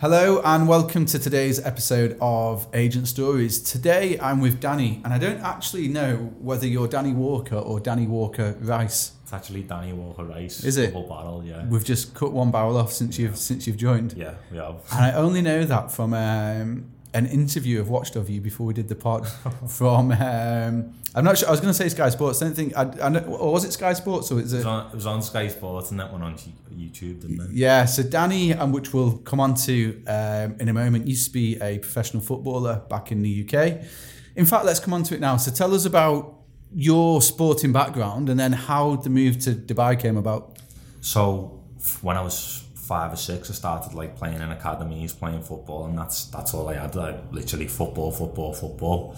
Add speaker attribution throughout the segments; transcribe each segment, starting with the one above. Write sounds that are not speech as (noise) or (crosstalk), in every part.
Speaker 1: Hello and welcome to today's episode of Agent Stories. Today I'm with Danny, and I don't actually know whether you're Danny Walker or Danny Walker Rice.
Speaker 2: It's actually Danny Walker Rice.
Speaker 1: Is it?
Speaker 2: Whole barrel, yeah.
Speaker 1: We've just cut one barrel off since you've since you've joined,
Speaker 2: Yeah, we have.
Speaker 1: and I only know that from um, an interview I've watched of you before we did the pod. (laughs) from um, I'm not sure. I was going to say Sky Sports. I don't think. I, I don't, or was it Sky Sports or is
Speaker 2: It
Speaker 1: it?
Speaker 2: was, on, it was on Sky Sports and that went on YouTube, didn't it?
Speaker 1: Yeah, so Danny, and which we'll come on to um, in a moment, used to be a professional footballer back in the UK. In fact, let's come on to it now. So tell us about your sporting background and then how the move to Dubai came about.
Speaker 2: So when I was five or six, I started like playing in academies, playing football, and that's that's all I had. Like literally football, football, football,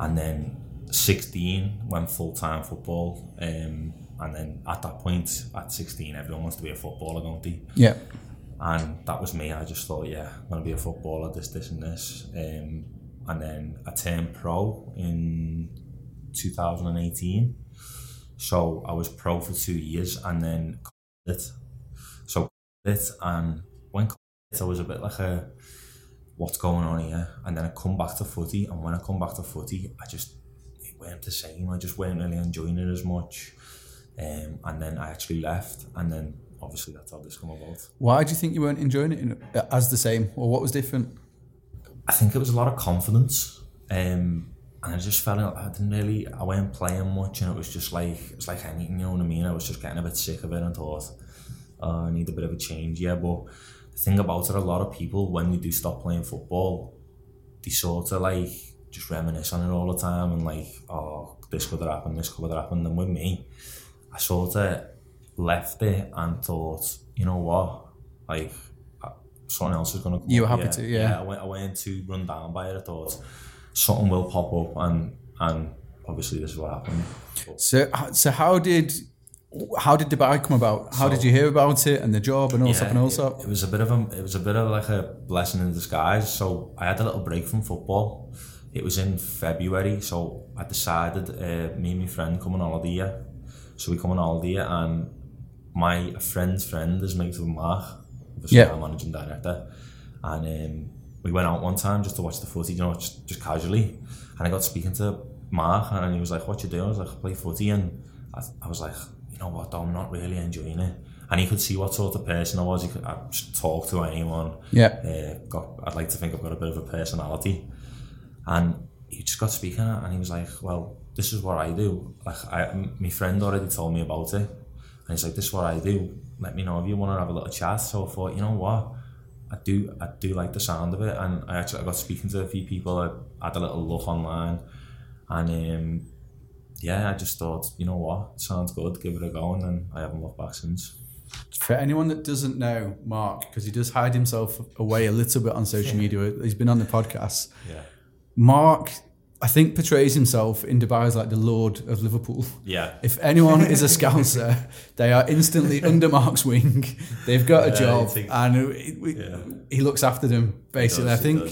Speaker 2: and then sixteen went full time football. Um, and then at that point, at sixteen, everyone wants to be a footballer, don't they?
Speaker 1: Yeah.
Speaker 2: and that was me. I just thought, yeah, I'm gonna be a footballer, this, this, and this. Um, and then I turned pro in 2018. So I was pro for two years, and then it. So it, and when it, I was a bit like a, what's going on here? And then I come back to footy, and when I come back to footy, I just it weren't the same. I just weren't really enjoying it as much. Um, and then I actually left, and then obviously that's how this come about.
Speaker 1: Why do you think you weren't enjoying it in, as the same, or what was different?
Speaker 2: I think it was a lot of confidence. Um, and I just felt like I didn't really, I wasn't playing much, and it was just like, it's like anything, you know what I mean? I was just getting a bit sick of it and thought, I need a bit of a change, yeah. But the thing about it, a lot of people, when they do stop playing football, they sort of like just reminisce on it all the time and like, oh, this could have happened, this could have happened. And with me, I sort of left it and thought, you know what, like, uh, something else is going to come
Speaker 1: You were happy
Speaker 2: here.
Speaker 1: to, yeah.
Speaker 2: I went, I went too run down by it. I thought something will pop up, and and obviously this is what happened.
Speaker 1: So, so how did how did Dubai come about? How did you hear about it and the job and all that and all
Speaker 2: it,
Speaker 1: that?
Speaker 2: it was a bit of a it was a bit of like a blessing in disguise. So I had a little break from football. It was in February, so I decided uh, me and my friend come on holiday. here. So we come on holiday, and my friend's friend is with Mark, obviously
Speaker 1: Yeah.
Speaker 2: managing director, and um, we went out one time just to watch the footy, you know, just, just casually. And I got speaking to Mark, and he was like, "What you doing?" I was like, "I play footy," and I, I was like, "You know what? I'm not really enjoying it." And he could see what sort of person I was. He could I just talk to anyone.
Speaker 1: Yeah.
Speaker 2: Uh, got, I'd like to think I've got a bit of a personality. And he just got speaking, and he was like, "Well, this is what I do. Like, I, my friend already told me about it, and he's like, this is what I do. Let me know if you want to have a little chat." So I thought, you know what, I do, I do like the sound of it, and I actually I got speaking to a few people. I had a little look online, and um, yeah, I just thought, you know what, sounds good, give it a go, and then I haven't looked back since.
Speaker 1: For anyone that doesn't know Mark, because he does hide himself away a little bit on social media, he's been on the podcast.
Speaker 2: Yeah,
Speaker 1: Mark, I think, portrays himself in Dubai as like the Lord of Liverpool.
Speaker 2: yeah.
Speaker 1: If anyone is a scouser, (laughs) they are instantly under Mark's wing. They've got a job,
Speaker 2: think-
Speaker 1: and he, we-
Speaker 2: Yeah.
Speaker 1: he looks after them. Basically,
Speaker 2: does,
Speaker 1: I think.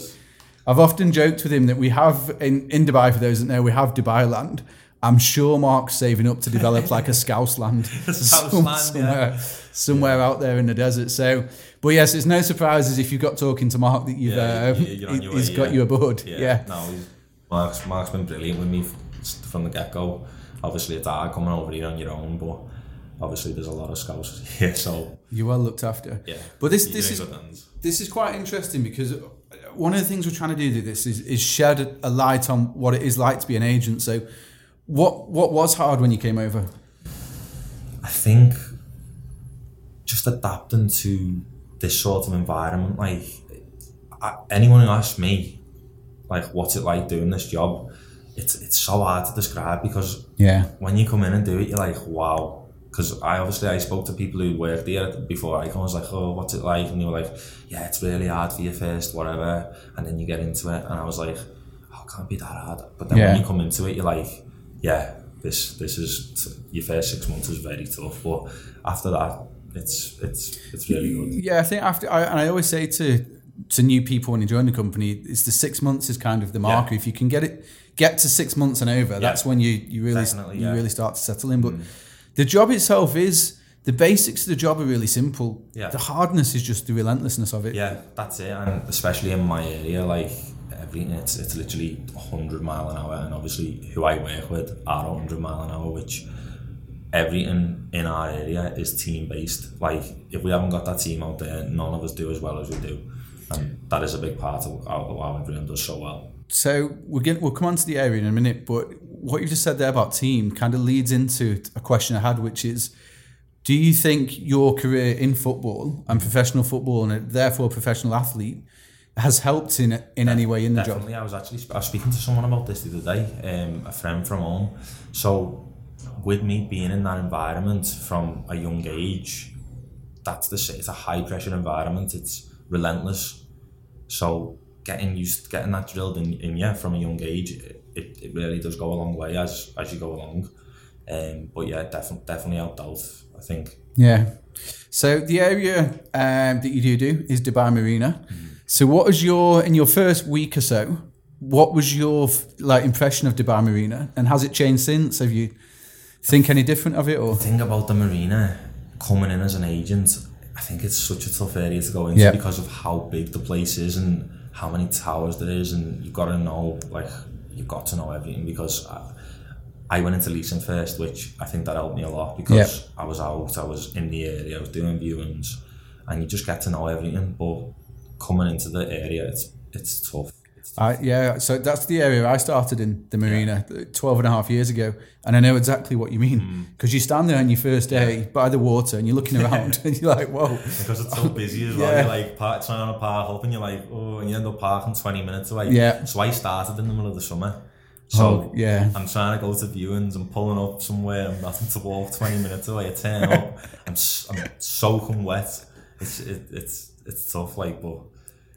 Speaker 1: I've often joked with him that we have in, in Dubai. For those that know, we have Dubai land. I'm sure Mark's saving up to develop like a Scouse land, (laughs) some-
Speaker 2: land, yeah.
Speaker 1: somewhere, somewhere out there in the desert. So, but yes, it's no surprises if you've got talking to Mark that you've
Speaker 2: Yeah,
Speaker 1: uh,
Speaker 2: you- your
Speaker 1: he's
Speaker 2: way,
Speaker 1: got
Speaker 2: yeah.
Speaker 1: you aboard.
Speaker 2: Yeah,
Speaker 1: yeah.
Speaker 2: no, he's, Mark's Mark's been brilliant with me from the get go. Obviously, it's hard coming over here on your own, but obviously there's a lot of scouts (laughs) here, so
Speaker 1: You are looked after.
Speaker 2: yeah.
Speaker 1: But this this is this is quite interesting because one of the things we're trying to do with this is, is shed a light on what it is like to be an agent. So, what what was hard when you came over?
Speaker 2: I think just adapting to this sort of environment. Like anyone who asks me, like, what's it like doing this job? It's it's so hard to describe because
Speaker 1: Yeah,
Speaker 2: when you come in and do it, you're like, wow. Because I obviously I spoke to people who worked there before I come. I was like, oh, what's it like? And they were like, yeah, it's really hard for you first, whatever. And then you get into it, and I was like, oh, it can't be that hard. But then
Speaker 1: Yeah.
Speaker 2: when you come into it, you're like, yeah, this this is your first six months is very tough, but after that, it's it's it's really good.
Speaker 1: yeah. I think after I, and I always say to to new people when you join the company, it's the six months is kind of the marker. If you can get it get to six months and over, that's when you you really
Speaker 2: Definitely,
Speaker 1: you
Speaker 2: yeah. Mm.
Speaker 1: really start to settle in. But the job itself is the basics of the job are really simple.
Speaker 2: Yeah.
Speaker 1: The hardness is just the relentlessness of it.
Speaker 2: Yeah, that's it. And especially in my area, like everything, it's it's literally 100 mile an hour. And obviously, who I work with are 100 mile an hour, which everything in our area is team based. Like if we haven't got that team out there, none of us do as well as we do, and that is a big part of how, everyone does so well.
Speaker 1: So we're going we'll come on to the area in a minute, but what you've just said there about team kind of leads into a question I had, which is, do you think your career in football and professional football and therefore a professional athlete has helped in in any way in the
Speaker 2: Definitely,
Speaker 1: job?
Speaker 2: I was actually I was speaking to someone about this the other day, um, a friend from home. So, with me being in that environment from a young age, that's the it's a high pressure environment. It's relentless. So, getting used, getting that drilled in, in yeah from a young age, it, it really does go a long way as as you go along. Um, but yeah, definitely definitely helped out. I think.
Speaker 1: Yeah. So the area um, that you do do is Dubai Marina. So what was your in your first week or so? What was your like impression of Dubai Marina, and has it changed since? Have you think any different of it or?
Speaker 2: thing about the marina coming in as an agent, I think it's such a tough area to go into because of how big the place is and how many towers there is, and you've got to know like you've got to know everything because I, I went into leasing first, which I think that helped me a lot because I was out, I was in the area, I was doing viewings, and you just get to know everything. But coming into the area, it's it's tough. It's
Speaker 1: I, yeah, so that's the area I started in the marina 12 and a half years ago. And I know exactly what you
Speaker 2: Mm.
Speaker 1: mean because you stand there on your first day by the water and you're looking (laughs) around and you're like, whoa.
Speaker 2: because it's so (laughs) busy as well.
Speaker 1: Yeah.
Speaker 2: You're like park, trying to park up, and you're like, oh, and you end up parking 20 minutes away.
Speaker 1: Yeah.
Speaker 2: So I started in the middle of the summer. So
Speaker 1: Oh, yeah.
Speaker 2: I'm trying to go to viewings. I'm pulling up somewhere and nothing to walk 20 minutes away. I turn up, (laughs) I'm, I'm soaking wet. It's it, it's it's tough, like, but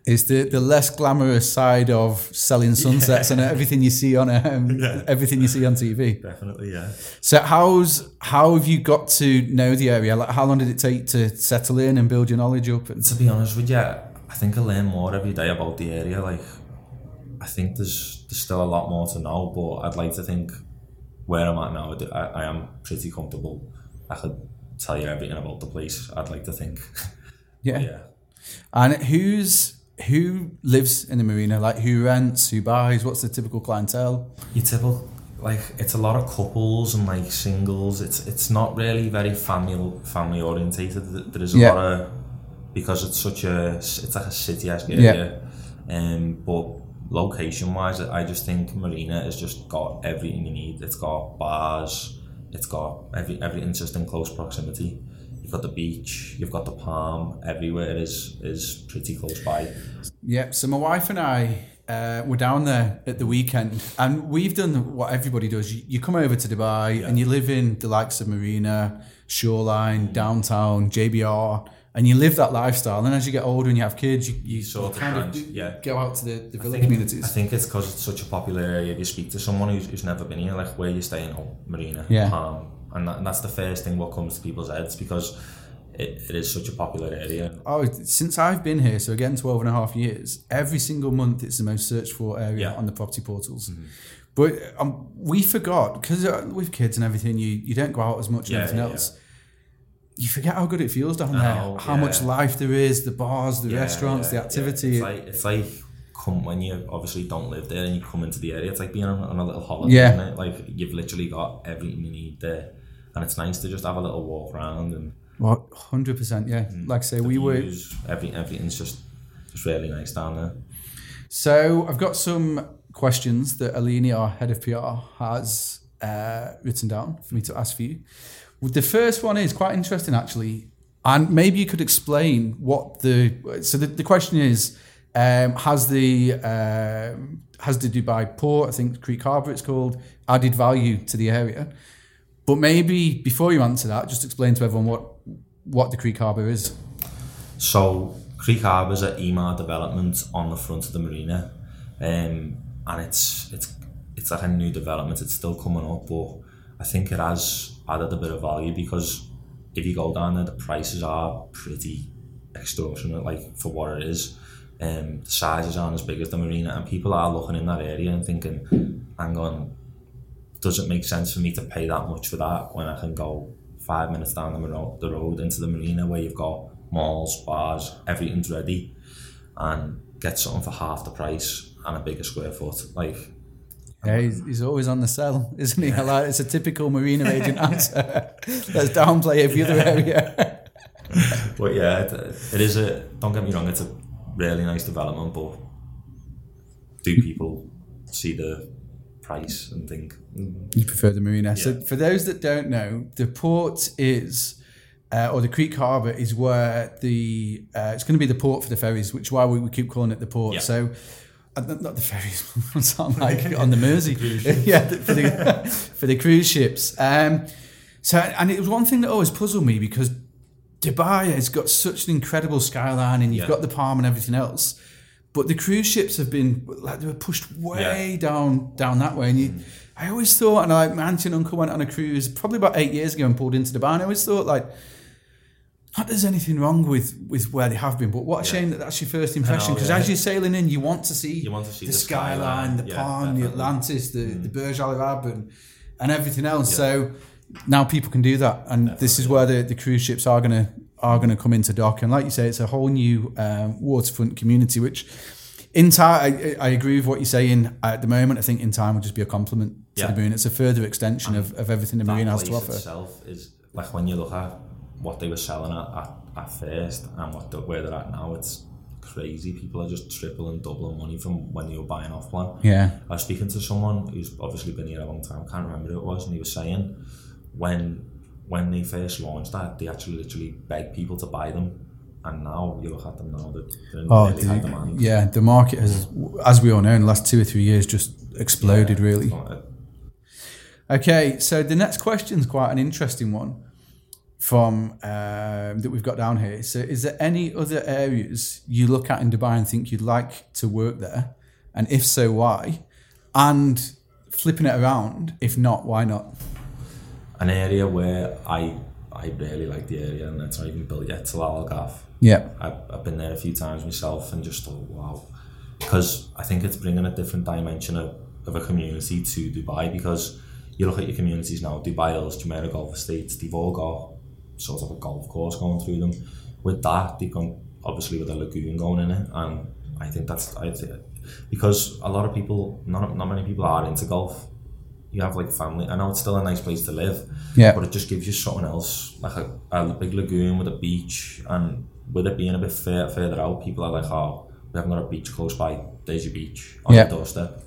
Speaker 1: It's the, the less glamorous side of selling sunsets and everything you see on um, (laughs)
Speaker 2: Yeah.
Speaker 1: everything you see on TV.
Speaker 2: definitely, yeah.
Speaker 1: So how's how have you got to know the area? Like how long did it take to settle in and build your knowledge up? And,
Speaker 2: To be honest with you, I think I learn more every day about the area. Like, I think there's there's still a lot more to know, but I'd like to think where I'm at now, I, I am pretty comfortable. I could tell you everything about the place. I'd like to think. (laughs)
Speaker 1: yeah.
Speaker 2: yeah.
Speaker 1: And who's who lives in the marina? Like who rents, who buys? What's the typical clientele?
Speaker 2: Your typical like it's a lot of couples and like singles. It's it's not really very family family orientated. There is a
Speaker 1: Yeah.
Speaker 2: lot of because it's such a it's like a city esque area. Um, but location wise, I just think Marina has just got everything you need. It's got bars. It's got every everything's just in close proximity. You've got the beach. You've got the palm. Everywhere is is pretty close by.
Speaker 1: Yeah. So my wife and I uh, were down there at the weekend, and we've done what everybody does. You, you come over to Dubai and you live in the likes of Marina, Shoreline, downtown, JBR, and you live that lifestyle. And as you get older and you have kids, you, you
Speaker 2: Sort of
Speaker 1: kind of
Speaker 2: yeah.
Speaker 1: go out to the, the villa
Speaker 2: think-
Speaker 1: communities.
Speaker 2: I think it's because it's such a popular area. If you speak to someone who's, who's never been here, like where you staying, oh, Marina,
Speaker 1: Yeah.
Speaker 2: Palm, and, that, and that's the first thing what comes to people's heads because it, it is such a popular area.
Speaker 1: Oh, since I've been here, so again, 12 and a half years, every single month it's the most searched for area
Speaker 2: Yeah. Mm-hmm.
Speaker 1: on the property portals. But um, we forgot, because uh, with kids and everything, you, you don't go out as much
Speaker 2: Yeah,
Speaker 1: and everything
Speaker 2: yeah,
Speaker 1: else. You forget how good it feels down there,
Speaker 2: know,
Speaker 1: how much life there is, the bars, the restaurants, the activity.
Speaker 2: It's like it's like come when you obviously don't live there and you come into the area. It's like being on, on a little holiday,
Speaker 1: Yeah.
Speaker 2: Like you've literally got everything you need there, and it's nice to just have a little walk around and
Speaker 1: well, 100%, yeah. Like I say,
Speaker 2: Mm.
Speaker 1: we were.
Speaker 2: every everything's just just really nice down there.
Speaker 1: So I've got some questions that Alini, our head of PR, has uh, written down for me to ask for you. The first one is quite interesting, actually, and maybe you could explain what the. So the, the question is, um, has the um, has the Dubai port, I think Creek Harbour it's called, added value to the area? But maybe before you answer that, just explain to everyone what what the Creek Harbour is.
Speaker 2: So Creek Harbour is a Emaar development on the front of the marina, um, and it's it's it's like a new development. It's still coming up, but I think it has added a bit of value because if you go down there, the prices are pretty extortionate, like for what it is. Um, the sizes aren't as big as the marina, and people are looking in that area and thinking, "Hang on, does it make sense for me to pay that much for that when I can go five minutes down the road, the road into the marina where you've got malls, bars, everything's ready, and get something for half the price and a bigger square foot. Like,
Speaker 1: Yeah, he's, he's always on the sell, isn't he? Like, it's a typical marina (laughs) agent answer. Let's downplay every other area. (laughs)
Speaker 2: but yeah, it, it is a. Don't get me wrong, it's a really nice development, but do people see the price and think? "Mm,
Speaker 1: You prefer the marina. So, for those that don't know, the port is, uh, or the Creek Harbour is where the uh, it's going to be the port for the ferries, which is why we, we keep calling it the port.
Speaker 2: Yeah.
Speaker 1: So, uh, not the ferries, (laughs) sound like (laughs) on the Mersey. (laughs) yeah, the- for the for the cruise ships. Um, so, and it was one thing that always puzzled me because Dubai has got such an incredible skyline, and you've
Speaker 2: Yeah.
Speaker 1: got the palm and everything else. But the cruise ships have been like they were pushed way down down that way, and you. I always thought, and like my auntie and uncle went on a cruise probably about eight years ago and pulled into Dubai, and I always thought like, not there's anything wrong with with where they have been, but what a
Speaker 2: Yeah.
Speaker 1: shame that that's your first impression. Because
Speaker 2: yeah.
Speaker 1: as you're sailing in, you want to see
Speaker 2: You want to see
Speaker 1: the,
Speaker 2: the
Speaker 1: skyline,
Speaker 2: skyline,
Speaker 1: the
Speaker 2: yeah,
Speaker 1: palm, the
Speaker 2: definitely. Mm.
Speaker 1: Atlantis, the the Burj Al Arab, and and everything else. So now people can do that, and this is where the, the cruise ships are gonna are gonna come into dock. And like you say, it's a whole new um, waterfront community, which in time I, I agree with what you're saying. At the moment, I think in time will just be a compliment to
Speaker 2: Yeah.
Speaker 1: the marine. It's a further extension of, of everything the
Speaker 2: that
Speaker 1: marine has to offer.
Speaker 2: itself is like when you look at what they were selling at, at, at first and what the, where they're at now, it's crazy. People are just triple and doubling money from when you were buying off plan.
Speaker 1: Yeah,
Speaker 2: I was speaking to someone who's obviously been here a long time, can't remember who it was, and he was saying when when they first launched that, they actually literally begged people to buy them. And now you look at them now, in
Speaker 1: Oh, the,
Speaker 2: demand.
Speaker 1: yeah. The market has, as we all know, in the last two or three years, just exploded.
Speaker 2: Yeah,
Speaker 1: Really.
Speaker 2: it's not a-
Speaker 1: Okay, so the next question is quite an interesting one from um, that we've got down here. So, is there any other areas you look at in Dubai and think you'd like to work there, and if so, why? And flipping it around, if not, why not?
Speaker 2: An area where I I really like the area, and it's not even built yet. Tilal Al Ghaf.
Speaker 1: Yeah,
Speaker 2: I've, I've been there a few times myself and just thought, wow. Because I think it's bringing a different dimension of, of a community to Dubai because you look at your communities now, Dubai Hills, Jumeirah Golf Estates, they've all got sort of a golf course going through them. With that, they've gone obviously with a lagoon going in it, and I think that's I think because a lot of people, not not many people are into golf. You have like family. I know it's still a nice place to live,
Speaker 1: yeah,
Speaker 2: but it just gives you something else, like a, a big lagoon with a beach, and with it being a bit fur, further out, people are like, oh, we haven't got a beach close by. There's your beach on
Speaker 1: Yeah.
Speaker 2: the doorstep.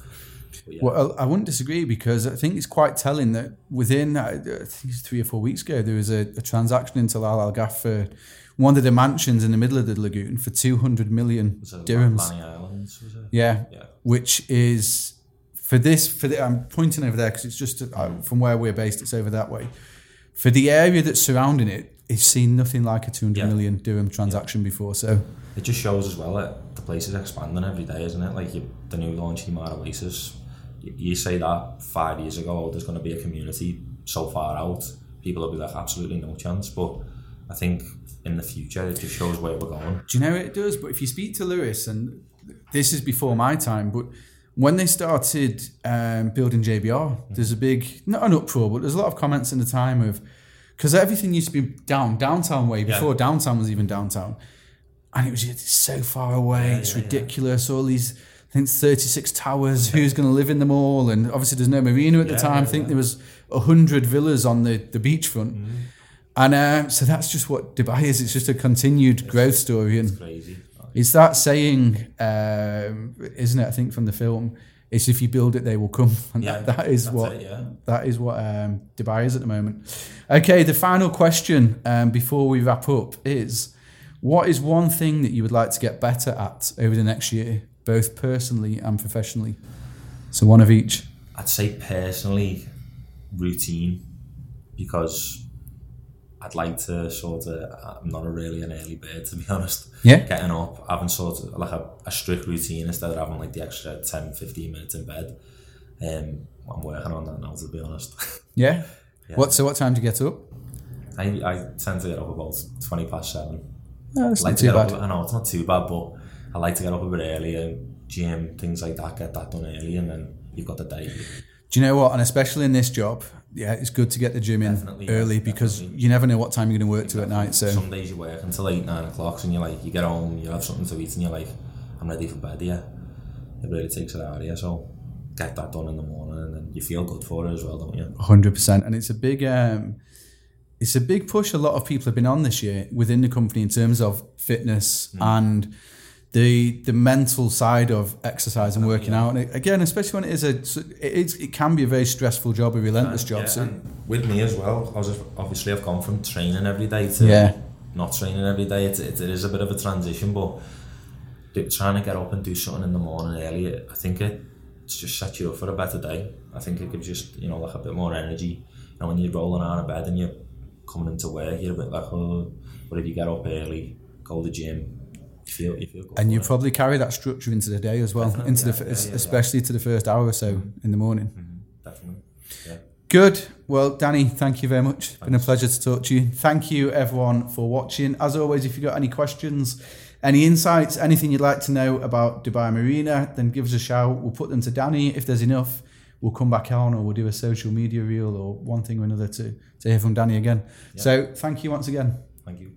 Speaker 2: Yeah,
Speaker 1: Well, I wouldn't disagree because I think it's quite telling that within, I think it's three or four weeks ago, there was a, a transaction into Lal Al Gaff for one of the mansions in the middle of the lagoon for 200 million
Speaker 2: was it
Speaker 1: dirhams.
Speaker 2: Islands? Was it?
Speaker 1: Yeah,
Speaker 2: Yeah.
Speaker 1: which is for this for the, I'm pointing over there because it's just uh, from where we're based. It's over that way. For the area that's surrounding it, it's seen nothing like a two hundred
Speaker 2: Yeah.
Speaker 1: million dirham transaction before. So
Speaker 2: It just shows as well that the place is expanding every day, isn't it? Like you, the new launch Emaar Oasis, you, you say that five years ago, oh, there's going to be a community so far out, people will be like, absolutely no chance. But I think in the future, it just shows where we're going.
Speaker 1: do you know what it does? But if you speak to Lewis, and this is before my time, but when they started um, building JBR, there's a big not an uproar, but there's a lot of comments in the time of because everything used to be down downtown way before downtown was even downtown, and it was just so far away.
Speaker 2: Yeah,
Speaker 1: it's
Speaker 2: yeah, yeah.
Speaker 1: ridiculous. All these. I think 36 towers. Who's going to live in them all? And obviously, there's no marina at the
Speaker 2: Yeah,
Speaker 1: time. I think
Speaker 2: yeah.
Speaker 1: there was hundred villas on the the beachfront, and uh, so that's just what Dubai is. It's just a continued growth story, and
Speaker 2: Crazy.
Speaker 1: It's that saying, um, isn't it? I think from the film, it's if you build it, they will come, (laughs) and
Speaker 2: Yeah,
Speaker 1: that, that is what
Speaker 2: it, yeah.
Speaker 1: that is what um, Dubai is at the moment. Okay, the final question um, before we wrap up is: What is one thing that you would like to get better at over the next year, both personally and professionally? So one of each.
Speaker 2: I'd say personally, routine, because I'd like to sort of. I'm not a really an early bird to be (laughs) honest.
Speaker 1: Yeah.
Speaker 2: Getting up, having sort of like a, a strict routine instead of having like the extra 10, 15 minutes in bed. Um, I'm working on that now to be honest. (laughs)
Speaker 1: Yeah.
Speaker 2: Yeah.
Speaker 1: What? So what time do you get up?
Speaker 2: I, I tend to get up about twenty past seven.
Speaker 1: No, that's
Speaker 2: I like
Speaker 1: not
Speaker 2: to
Speaker 1: too bad.
Speaker 2: up. I know it's not too bad, but I like to get up a bit early and gym things like that. Get that done early, and then you've got the day.
Speaker 1: Do you know what? And especially in this job, yeah, it's good to get the gym in
Speaker 2: Definitely,
Speaker 1: early
Speaker 2: yeah,
Speaker 1: because you never know what time you're going to work to at night. So
Speaker 2: some days you work until eight, nine o'clock, and you're like, you get home, you have something to eat, and you're like, I'm ready for bed. Yeah, it really takes it out of you. So get that done in the morning, and then you feel good for it as well, don't you?
Speaker 1: hundred percent, and it's a big, um, it's a big push. A lot of people have been on this year within the company in terms of fitness
Speaker 2: Mm.
Speaker 1: and the the mental side of exercise and working out. And it- again, especially when it is a, it, is, it can be a very stressful job, a relentless job.
Speaker 2: Yeah,
Speaker 1: so
Speaker 2: with me as well, I was obviously I've gone from training every day to
Speaker 1: Yeah.
Speaker 2: not training every day. It, it, it is a bit of a transition, but trying to get up and do something in the morning early, I think it just sets you up for a better day. I think it gives just you know like a bit more energy. You know, when you're rolling out of bed and you're coming into work, you're a bit like, oh, but if you get up early, go to the gym, you feel you feel good.
Speaker 1: and you probably carry that structure into the day as well,
Speaker 2: Definitely,
Speaker 1: into the
Speaker 2: yeah,
Speaker 1: f-
Speaker 2: yeah, yeah,
Speaker 1: especially to the first hour or so mm-hmm. in the morning. Mm-hmm.
Speaker 2: definitely. Yeah.
Speaker 1: Good. Well, Danny, thank you very much. It's been a pleasure to talk to you. Thank you, everyone, for watching. As always, if you've got any questions, any insights, anything you'd like to know about Dubai Marina, then give us a shout. We'll put them to Danny. If there's enough, we'll come back on or we'll do a social media reel or one thing or another to, to hear from Danny again. So thank you once again.
Speaker 2: Thank you.